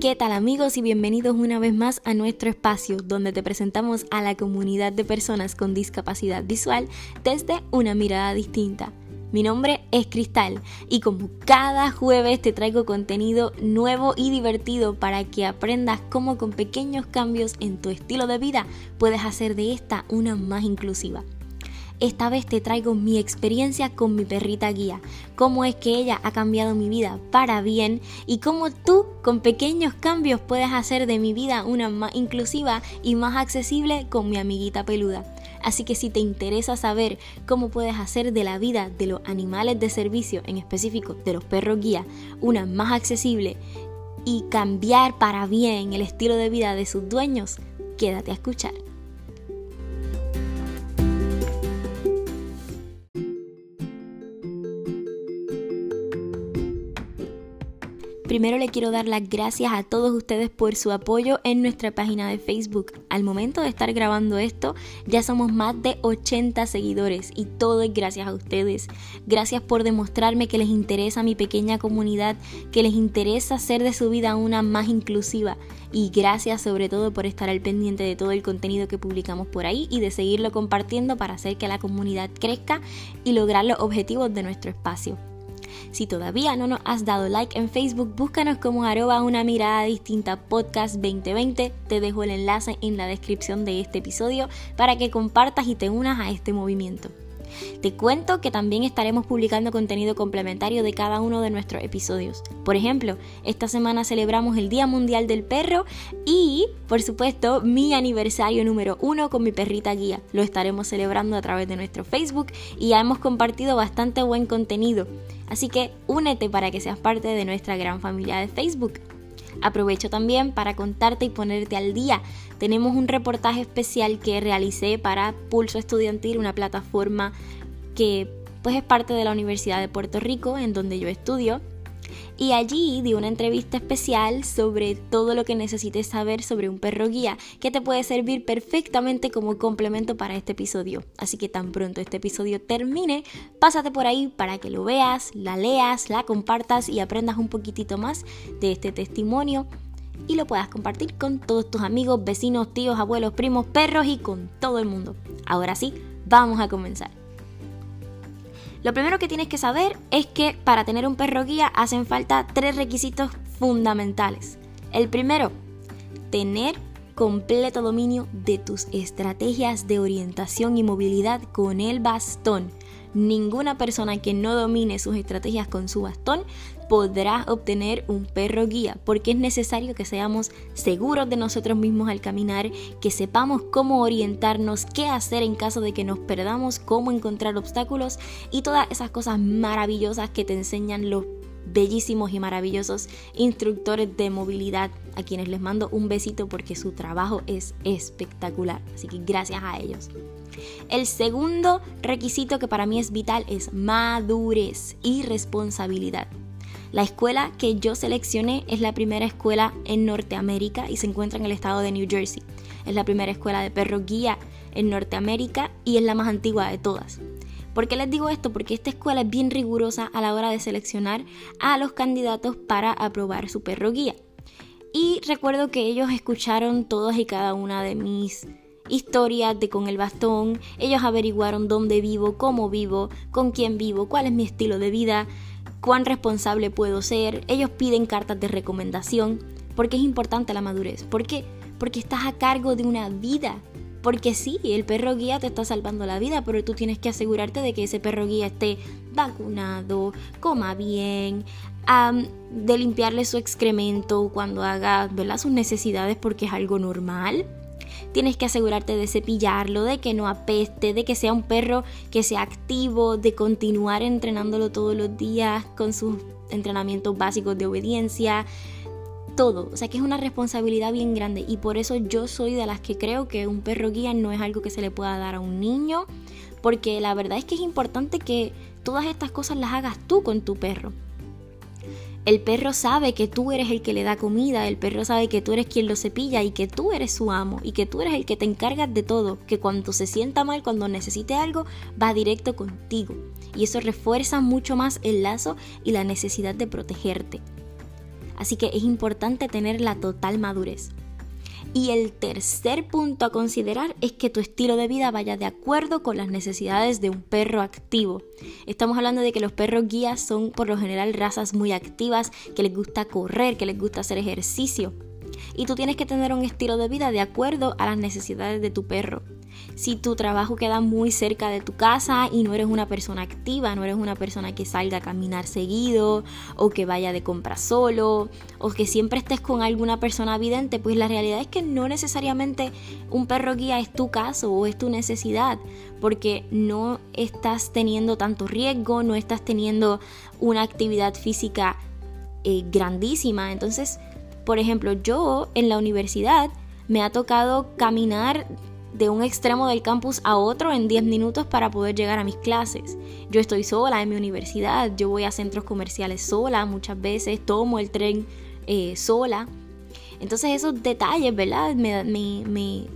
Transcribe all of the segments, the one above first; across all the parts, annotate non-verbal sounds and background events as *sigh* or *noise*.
¿Qué tal amigos y bienvenidos una vez más a nuestro espacio donde te presentamos a la comunidad de personas con discapacidad visual desde una mirada distinta? Mi nombre es Cristal y como cada jueves te traigo contenido nuevo y divertido para que aprendas cómo con pequeños cambios en tu estilo de vida puedes hacer de esta una más inclusiva. Esta vez te traigo mi experiencia con mi perrita guía, cómo es que ella ha cambiado mi vida para bien y cómo tú con pequeños cambios puedes hacer de mi vida una más inclusiva y más accesible con mi amiguita peluda. Así que si te interesa saber cómo puedes hacer de la vida de los animales de servicio, en específico de los perros guía, una más accesible y cambiar para bien el estilo de vida de sus dueños, quédate a escuchar. Primero le quiero dar las gracias a todos ustedes por su apoyo en nuestra página de Facebook. Al momento de estar grabando esto, ya somos más de 80 seguidores y todo es gracias a ustedes. Gracias por demostrarme que les interesa mi pequeña comunidad, que les interesa hacer de su vida una más inclusiva. Y gracias sobre todo por estar al pendiente de todo el contenido que publicamos por ahí y de seguirlo compartiendo para hacer que la comunidad crezca y lograr los objetivos de nuestro espacio. Si todavía no nos has dado like en Facebook, búscanos como arroba una mirada distinta podcast 2020. Te dejo el enlace en la descripción de este episodio para que compartas y te unas a este movimiento. Te cuento que también estaremos publicando contenido complementario de cada uno de nuestros episodios. Por ejemplo, esta semana celebramos el Día Mundial del Perro y, por supuesto, mi aniversario número uno con mi perrita guía. Lo estaremos celebrando a través de nuestro Facebook y ya hemos compartido bastante buen contenido. Así que únete para que seas parte de nuestra gran familia de Facebook. Aprovecho también para contarte y ponerte al día. Tenemos un reportaje especial que realicé para Pulso Estudiantil, una plataforma que pues es parte de la Universidad de Puerto Rico en donde yo estudio y allí di una entrevista especial sobre todo lo que necesites saber sobre un perro guía que te puede servir perfectamente como complemento para este episodio. Así que tan pronto este episodio termine, pásate por ahí para que lo veas, la leas, la compartas y aprendas un poquitito más de este testimonio y lo puedas compartir con todos tus amigos, vecinos, tíos, abuelos, primos, perros y con todo el mundo. Ahora sí, vamos a comenzar. Lo primero que tienes que saber es que para tener un perro guía hacen falta tres requisitos fundamentales. El primero, tener completo dominio de tus estrategias de orientación y movilidad con el bastón. Ninguna persona que no domine sus estrategias con su bastón podrá obtener un perro guía, porque es necesario que seamos seguros de nosotros mismos al caminar, que sepamos cómo orientarnos, qué hacer en caso de que nos perdamos, cómo encontrar obstáculos y todas esas cosas maravillosas que te enseñan los bellísimos y maravillosos instructores de movilidad a quienes les mando un besito porque su trabajo es espectacular. Así que gracias a ellos. El segundo requisito que para mí es vital es madurez y responsabilidad. La escuela que yo seleccioné es la primera escuela en Norteamérica y se encuentra en el estado de New Jersey. Es la primera escuela de perro guía en Norteamérica y es la más antigua de todas. ¿Por qué les digo esto? Porque esta escuela es bien rigurosa a la hora de seleccionar a los candidatos para aprobar su perro guía. Y recuerdo que ellos escucharon todas y cada una de mis historias de con el bastón, ellos averiguaron dónde vivo, cómo vivo, con quién vivo, cuál es mi estilo de vida, cuán responsable puedo ser. Ellos piden cartas de recomendación porque es importante la madurez. ¿Por qué? Porque estás a cargo de una vida. Porque sí, el perro guía te está salvando la vida, pero tú tienes que asegurarte de que ese perro guía esté vacunado, coma bien, de limpiarle su excremento cuando haga sus necesidades porque es algo normal tienes que asegurarte de cepillarlo, de que no apeste, de que sea un perro que sea activo, de continuar entrenándolo todos los días con sus entrenamientos básicos de obediencia, todo. O sea que es una responsabilidad bien grande y por eso yo soy de las que creo que un perro guía no es algo que se le pueda dar a un niño, porque la verdad es que es importante que todas estas cosas las hagas tú con tu perro. El perro sabe que tú eres el que le da comida, el perro sabe que tú eres quien lo cepilla y que tú eres su amo y que tú eres el que te encargas de todo, que cuando se sienta mal, cuando necesite algo, va directo contigo. Y eso refuerza mucho más el lazo y la necesidad de protegerte. Así que es importante tener la total madurez. Y el tercer punto a considerar es que tu estilo de vida vaya de acuerdo con las necesidades de un perro activo. Estamos hablando de que los perros guías son por lo general razas muy activas, que les gusta correr, que les gusta hacer ejercicio. Y tú tienes que tener un estilo de vida de acuerdo a las necesidades de tu perro si tu trabajo queda muy cerca de tu casa y no eres una persona activa, no eres una persona que salga a caminar seguido o que vaya de compra solo o que siempre estés con alguna persona vidente, pues la realidad es que no necesariamente un perro guía es tu caso o es tu necesidad, porque no estás teniendo tanto riesgo, no estás teniendo una actividad física eh, grandísima. Entonces, por ejemplo, yo en la universidad me ha tocado caminar de un extremo del campus a otro en 10 minutos para poder llegar a mis clases. Yo estoy sola en mi universidad, yo voy a centros comerciales sola muchas veces, tomo el tren eh, sola. Entonces esos detalles, ¿verdad? Me, me, me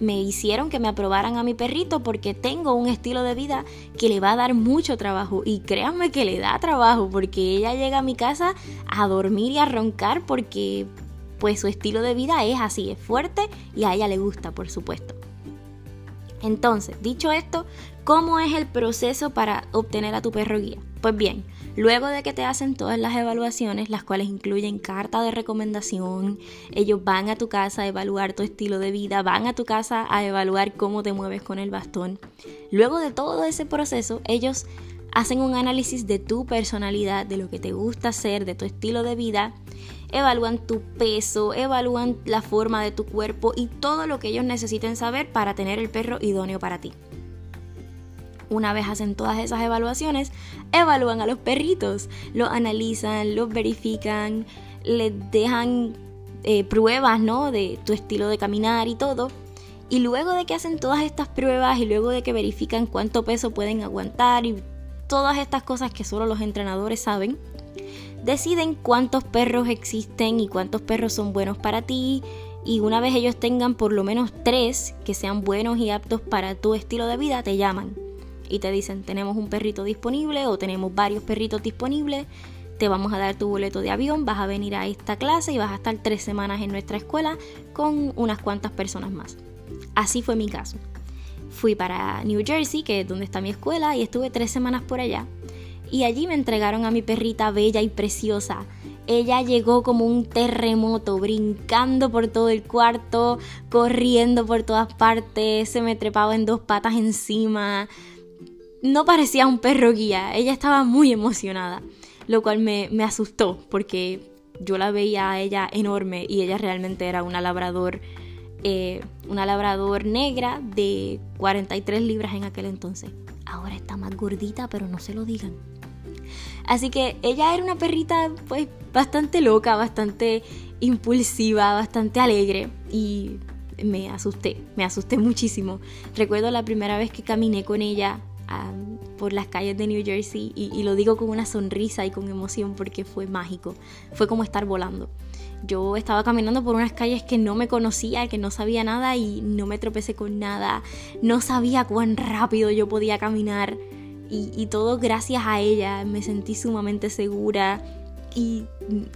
hicieron que me aprobaran a mi perrito porque tengo un estilo de vida que le va a dar mucho trabajo. Y créanme que le da trabajo porque ella llega a mi casa a dormir y a roncar porque pues su estilo de vida es así, es fuerte y a ella le gusta, por supuesto. Entonces, dicho esto, ¿cómo es el proceso para obtener a tu perro guía? Pues bien, luego de que te hacen todas las evaluaciones, las cuales incluyen carta de recomendación, ellos van a tu casa a evaluar tu estilo de vida, van a tu casa a evaluar cómo te mueves con el bastón. Luego de todo ese proceso, ellos hacen un análisis de tu personalidad, de lo que te gusta hacer, de tu estilo de vida evalúan tu peso, evalúan la forma de tu cuerpo y todo lo que ellos necesiten saber para tener el perro idóneo para ti. Una vez hacen todas esas evaluaciones, evalúan a los perritos, los analizan, los verifican, les dejan eh, pruebas ¿no? de tu estilo de caminar y todo. Y luego de que hacen todas estas pruebas y luego de que verifican cuánto peso pueden aguantar y todas estas cosas que solo los entrenadores saben, deciden cuántos perros existen y cuántos perros son buenos para ti. Y una vez ellos tengan por lo menos tres que sean buenos y aptos para tu estilo de vida, te llaman y te dicen, tenemos un perrito disponible o tenemos varios perritos disponibles, te vamos a dar tu boleto de avión, vas a venir a esta clase y vas a estar tres semanas en nuestra escuela con unas cuantas personas más. Así fue mi caso. Fui para New Jersey, que es donde está mi escuela, y estuve tres semanas por allá y allí me entregaron a mi perrita bella y preciosa. Ella llegó como un terremoto, brincando por todo el cuarto, corriendo por todas partes, se me trepaba en dos patas encima. No parecía un perro guía, ella estaba muy emocionada, lo cual me, asustó porque yo la veía a ella enorme y ella realmente era una labrador, eh, una labrador negra de 43 libras en aquel entonces. Ahora está más gordita, pero no se lo digan. Así que ella era una perrita pues bastante loca, bastante impulsiva, bastante alegre y me asusté, me asusté muchísimo. Recuerdo la primera vez que caminé con ella por las calles de New Jersey y, lo digo con una sonrisa y con emoción porque fue mágico, fue como estar volando. Yo estaba caminando por unas calles que no me conocía, que no sabía nada y no me tropecé con nada, no sabía cuán rápido yo podía caminar y, todo gracias a ella me sentí sumamente segura y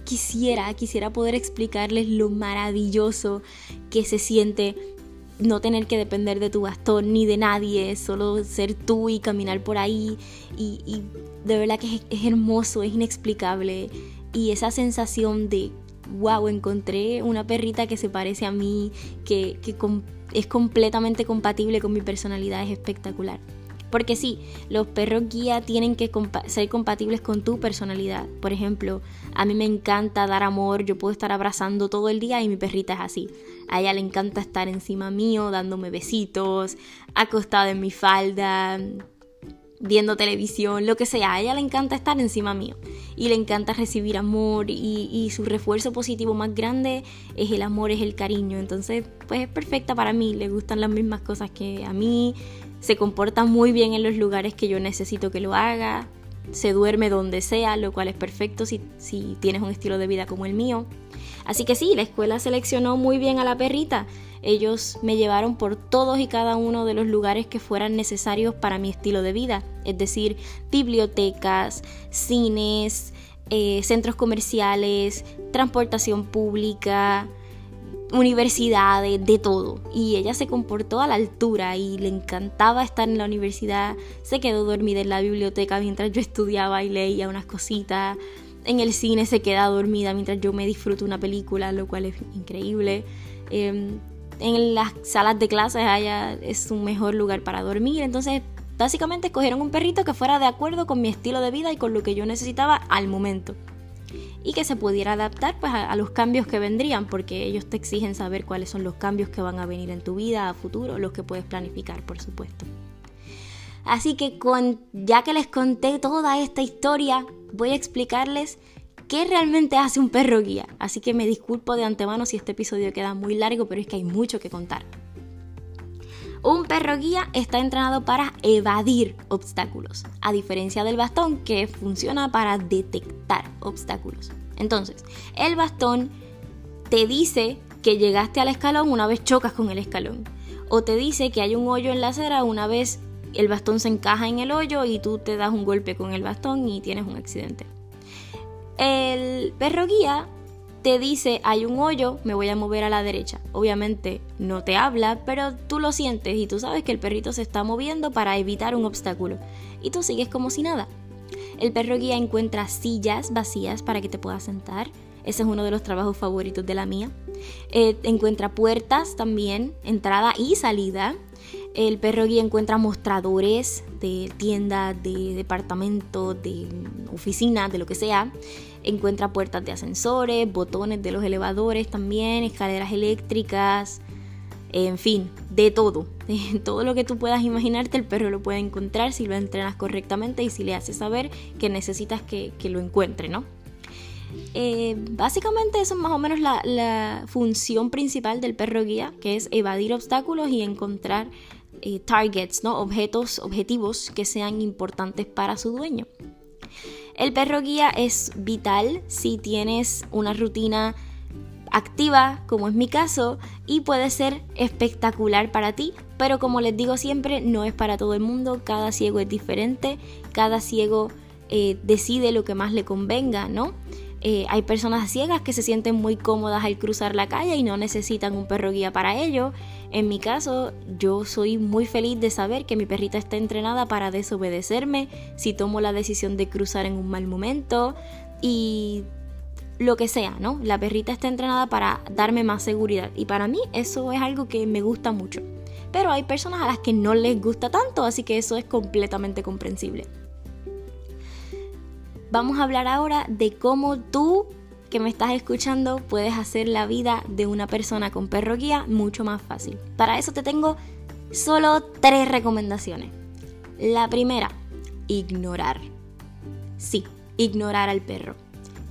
quisiera, quisiera poder explicarles lo maravilloso que se siente no tener que depender de tu bastón ni de nadie, solo ser tú y caminar por ahí. Y, de verdad que es, hermoso, es inexplicable. Y esa sensación de, wow, encontré una perrita que se parece a mí, que, que es completamente compatible con mi personalidad, es espectacular. Porque sí, los perros guía tienen que ser compatibles con tu personalidad. Por ejemplo, a mí me encanta dar amor, yo puedo estar abrazando todo el día y mi perrita es así. A ella le encanta estar encima mío, dándome besitos, acostada en mi falda, viendo televisión, lo que sea. A ella le encanta estar encima mío y le encanta recibir amor y, su refuerzo positivo más grande es el amor, es el cariño. Entonces, pues es perfecta para mí, le gustan las mismas cosas que a mí, se comporta muy bien en los lugares que yo necesito que lo haga, se duerme donde sea, lo cual es perfecto si, si tienes un estilo de vida como el mío. Así que sí, la escuela seleccionó muy bien a la perrita. Ellos me llevaron por todos y cada uno de los lugares que fueran necesarios para mi estilo de vida, es decir, bibliotecas, cines, eh, centros comerciales, transportación pública, universidades, de todo. Y ella se comportó a la altura y le encantaba estar en la universidad. Se quedó dormida en la biblioteca mientras yo estudiaba y leía unas cositas. En el cine se queda dormida mientras yo me disfruto una película, lo cual es increíble. Em, en las salas de clases allá es un mejor lugar para dormir. Entonces, básicamente escogieron un perrito que fuera de acuerdo con mi estilo de vida y con lo que yo necesitaba al momento y que se pudiera adaptar pues, a, los cambios que vendrían, porque ellos te exigen saber cuáles son los cambios que van a venir en tu vida a futuro, los que puedes planificar, por supuesto. Así que con, ya que les conté toda esta historia, voy a explicarles qué realmente hace un perro guía. Así que me disculpo de antemano si este episodio queda muy largo, pero es que hay mucho que contar. Un perro guía está entrenado para evadir obstáculos, a diferencia del bastón que funciona para detectar obstáculos. Entonces, el bastón te dice que llegaste al escalón una vez chocas con el escalón. O te dice que hay un hoyo en la acera una vez el bastón se encaja en el hoyo y tú te das un golpe con el bastón y tienes un accidente. El perro guía te dice hay un hoyo, me voy a mover a la derecha. Obviamente no te habla, pero tú lo sientes y tú sabes que el perrito se está moviendo para evitar un obstáculo. Y tú sigues como si nada. El perro guía encuentra sillas vacías para que te puedas sentar. Ese es uno de los trabajos favoritos de la mía. Eh, encuentra puertas también, entrada y salida. El perro guía encuentra mostradores de tiendas, de departamentos, de oficinas, de lo que sea. Encuentra puertas de ascensores, botones de los elevadores también, escaleras eléctricas, en fin, de todo. *laughs* todo lo que tú puedas imaginarte, el perro lo puede encontrar si lo entrenas correctamente y si le haces saber que necesitas que, lo encuentre, ¿no? Eh, básicamente eso es más o menos la, la, función principal del perro guía, que es evadir obstáculos y encontrar eh, targets, ¿no? objetos, objetivos que sean importantes para su dueño. El perro guía es vital si tienes una rutina activa, como es mi caso, y puede ser espectacular para ti, pero como les digo siempre, no es para todo el mundo, cada ciego es diferente, cada ciego eh, decide lo que más le convenga, ¿no? Eh, hay personas ciegas que se sienten muy cómodas al cruzar la calle y no necesitan un perro guía para ello. En mi caso, yo soy muy feliz de saber que mi perrita está entrenada para desobedecerme si tomo la decisión de cruzar en un mal momento y lo que sea, ¿no? La perrita está entrenada para darme más seguridad y para mí eso es algo que me gusta mucho. Pero hay personas a las que no les gusta tanto, así que eso es completamente comprensible. Vamos a hablar ahora de cómo tú que me estás escuchando puedes hacer la vida de una persona con perro guía mucho más fácil. Para eso te tengo solo tres recomendaciones. La primera, ignorar. Sí, ignorar al perro.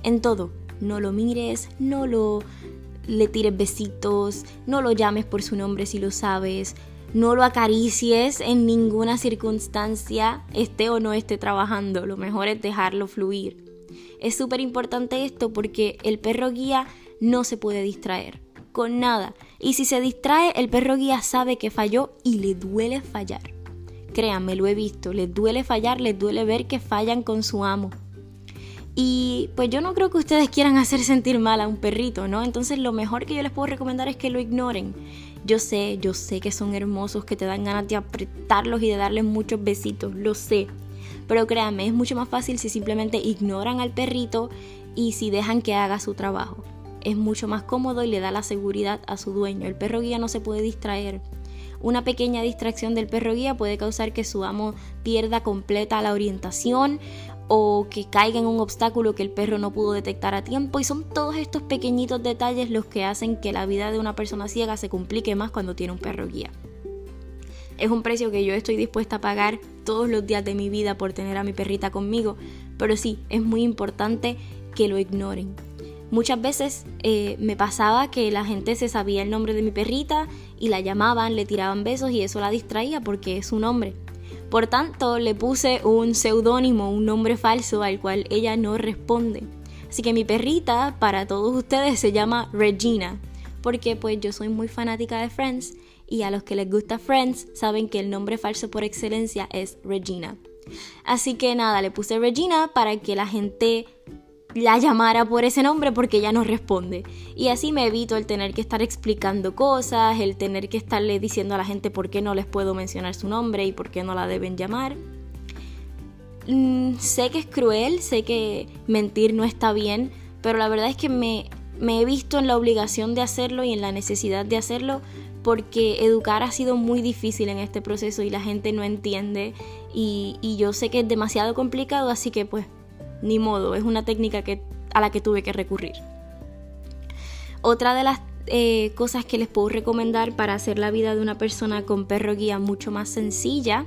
En todo, no lo mires, no lo le tires besitos, no lo llames por su nombre si lo sabes, no lo acaricies en ninguna circunstancia, esté o no esté trabajando. Lo mejor es dejarlo fluir. Es súper importante esto porque el perro guía no se puede distraer con nada. Y si se distrae, el perro guía sabe que falló y le duele fallar. Créanme, lo he visto, les duele fallar, les duele ver que fallan con su amo. Y pues yo no creo que ustedes quieran hacer sentir mal a un perrito, ¿no? Entonces lo mejor que yo les puedo recomendar es que lo ignoren. Yo sé, yo sé que son hermosos, que te dan ganas de apretarlos y de darles muchos besitos, lo sé. Pero créanme, es mucho más fácil si simplemente ignoran al perrito y si dejan que haga su trabajo. Es mucho más cómodo y le da la seguridad a su dueño. El perro guía no se puede distraer. Una pequeña distracción del perro guía puede causar que su amo pierda completa la orientación o que caiga en un obstáculo que el perro no pudo detectar a tiempo y son todos estos pequeñitos detalles los que hacen que la vida de una persona ciega se complique más cuando tiene un perro guía. Es un precio que yo estoy dispuesta a pagar todos los días de mi vida por tener a mi perrita conmigo, pero sí, es muy importante que lo ignoren. Muchas veces eh, me pasaba que la gente se sabía el nombre de mi perrita y la llamaban, le tiraban besos y eso la distraía porque es su nombre. Por tanto, le puse un seudónimo, un nombre falso al cual ella no responde. Así que mi perrita, para todos ustedes, se llama Regina, porque pues yo soy muy fanática de Friends y a los que les gusta Friends saben que el nombre falso por excelencia es Regina. Así que nada, le puse Regina para que la gente la llamara por ese nombre porque ella no responde. Y así me evito el tener que estar explicando cosas, el tener que estarle diciendo a la gente por qué no les puedo mencionar su nombre y por qué no la deben llamar. Mm, sé que es cruel, sé que mentir no está bien, pero la verdad es que me, me he visto en la obligación de hacerlo y en la necesidad de hacerlo porque educar ha sido muy difícil en este proceso y la gente no entiende y, yo sé que es demasiado complicado, así que pues ni modo, es una técnica que, a la que tuve que recurrir. Otra de las eh, cosas que les puedo recomendar para hacer la vida de una persona con perro guía mucho más sencilla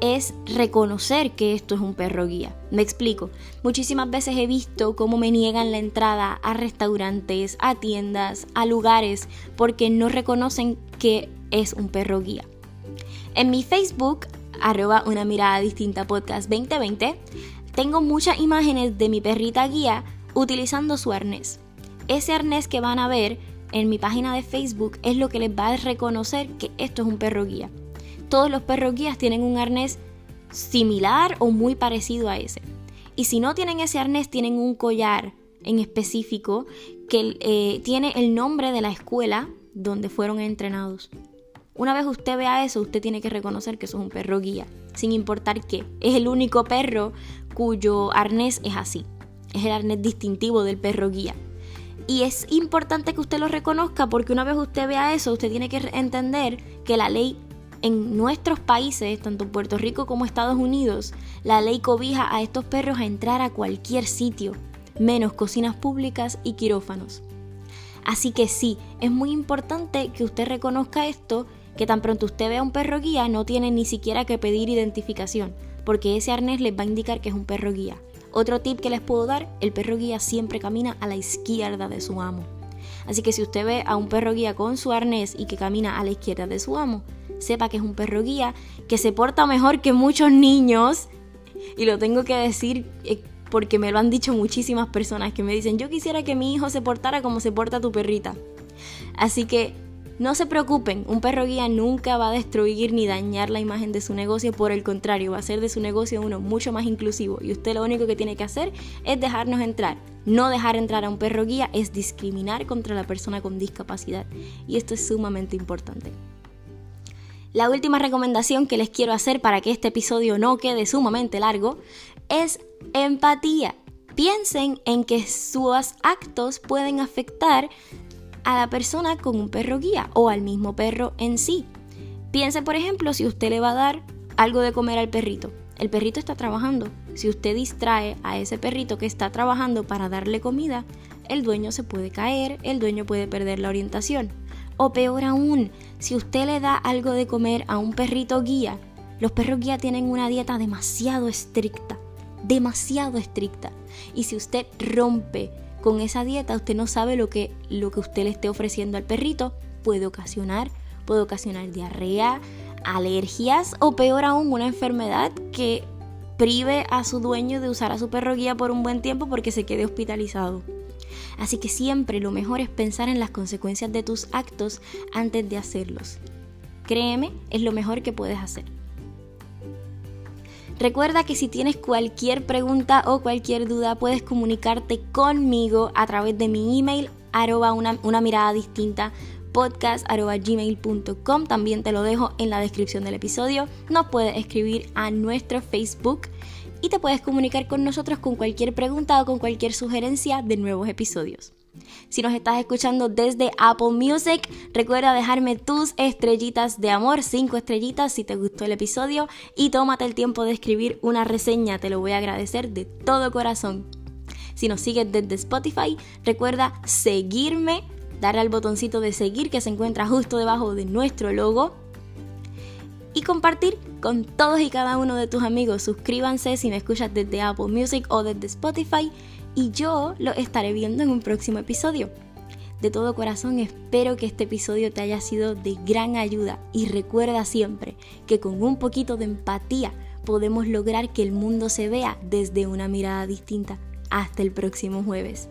es reconocer que esto es un perro guía. Me explico. Muchísimas veces he visto cómo me niegan la entrada a restaurantes, a tiendas, a lugares, porque no reconocen que es un perro guía. En mi Facebook, arroba una mirada distinta podcast 2020, tengo muchas imágenes de mi perrita guía utilizando su arnés. Ese arnés que van a ver en mi página de Facebook es lo que les va a reconocer que esto es un perro guía. Todos los perros guías tienen un arnés similar o muy parecido a ese. Y si no tienen ese arnés, tienen un collar en específico que eh, tiene el nombre de la escuela donde fueron entrenados. Una vez usted vea eso, usted tiene que reconocer que eso es un perro guía, sin importar qué. Es el único perro cuyo arnés es así. Es el arnés distintivo del perro guía. Y es importante que usted lo reconozca porque una vez usted vea eso, usted tiene que entender que la ley en nuestros países, tanto Puerto Rico como Estados Unidos, la ley cobija a estos perros a entrar a cualquier sitio, menos cocinas públicas y quirófanos. Así que sí, es muy importante que usted reconozca esto, que tan pronto usted vea un perro guía no tiene ni siquiera que pedir identificación porque ese arnés les va a indicar que es un perro guía. Otro tip que les puedo dar, el perro guía siempre camina a la izquierda de su amo. Así que si usted ve a un perro guía con su arnés y que camina a la izquierda de su amo, sepa que es un perro guía que se porta mejor que muchos niños. Y lo tengo que decir eh, porque me lo han dicho muchísimas personas que me dicen, yo quisiera que mi hijo se portara como se porta tu perrita. Así que no se preocupen, un perro guía nunca va a destruir ni dañar la imagen de su negocio, por el contrario, va a hacer de su negocio uno mucho más inclusivo y usted lo único que tiene que hacer es dejarnos entrar. No dejar entrar a un perro guía es discriminar contra la persona con discapacidad y esto es sumamente importante. La última recomendación que les quiero hacer para que este episodio no quede sumamente largo es empatía. Piensen en que sus actos pueden afectar a la persona con un perro guía o al mismo perro en sí. Piense, por ejemplo, si usted le va a dar algo de comer al perrito. El perrito está trabajando. Si usted distrae a ese perrito que está trabajando para darle comida, el dueño se puede caer, el dueño puede perder la orientación. O peor aún, si usted le da algo de comer a un perrito guía, los perros guía tienen una dieta demasiado estricta, demasiado estricta. Y si usted rompe con esa dieta usted no sabe lo que, lo que usted le esté ofreciendo al perrito. Puede ocasionar, puede ocasionar diarrea, alergias o peor aún una enfermedad que prive a su dueño de usar a su perro guía por un buen tiempo porque se quede hospitalizado. Así que siempre lo mejor es pensar en las consecuencias de tus actos antes de hacerlos. Créeme, es lo mejor que puedes hacer. Recuerda que si tienes cualquier pregunta o cualquier duda puedes comunicarte conmigo a través de mi email arroba una, mirada distinta podcast gmail.com también te lo dejo en la descripción del episodio nos puedes escribir a nuestro facebook y te puedes comunicar con nosotros con cualquier pregunta o con cualquier sugerencia de nuevos episodios si nos estás escuchando desde Apple Music, recuerda dejarme tus estrellitas de amor, 5 estrellitas si te gustó el episodio y tómate el tiempo de escribir una reseña, te lo voy a agradecer de todo corazón. Si nos sigues desde Spotify, recuerda seguirme, darle al botoncito de seguir que se encuentra justo debajo de nuestro logo y compartir con todos y cada uno de tus amigos. Suscríbanse si me escuchas desde Apple Music o desde Spotify y yo lo estaré viendo en un próximo episodio. De todo corazón espero que este episodio te haya sido de gran ayuda y recuerda siempre que con un poquito de empatía podemos lograr que el mundo se vea desde una mirada distinta. Hasta el próximo jueves.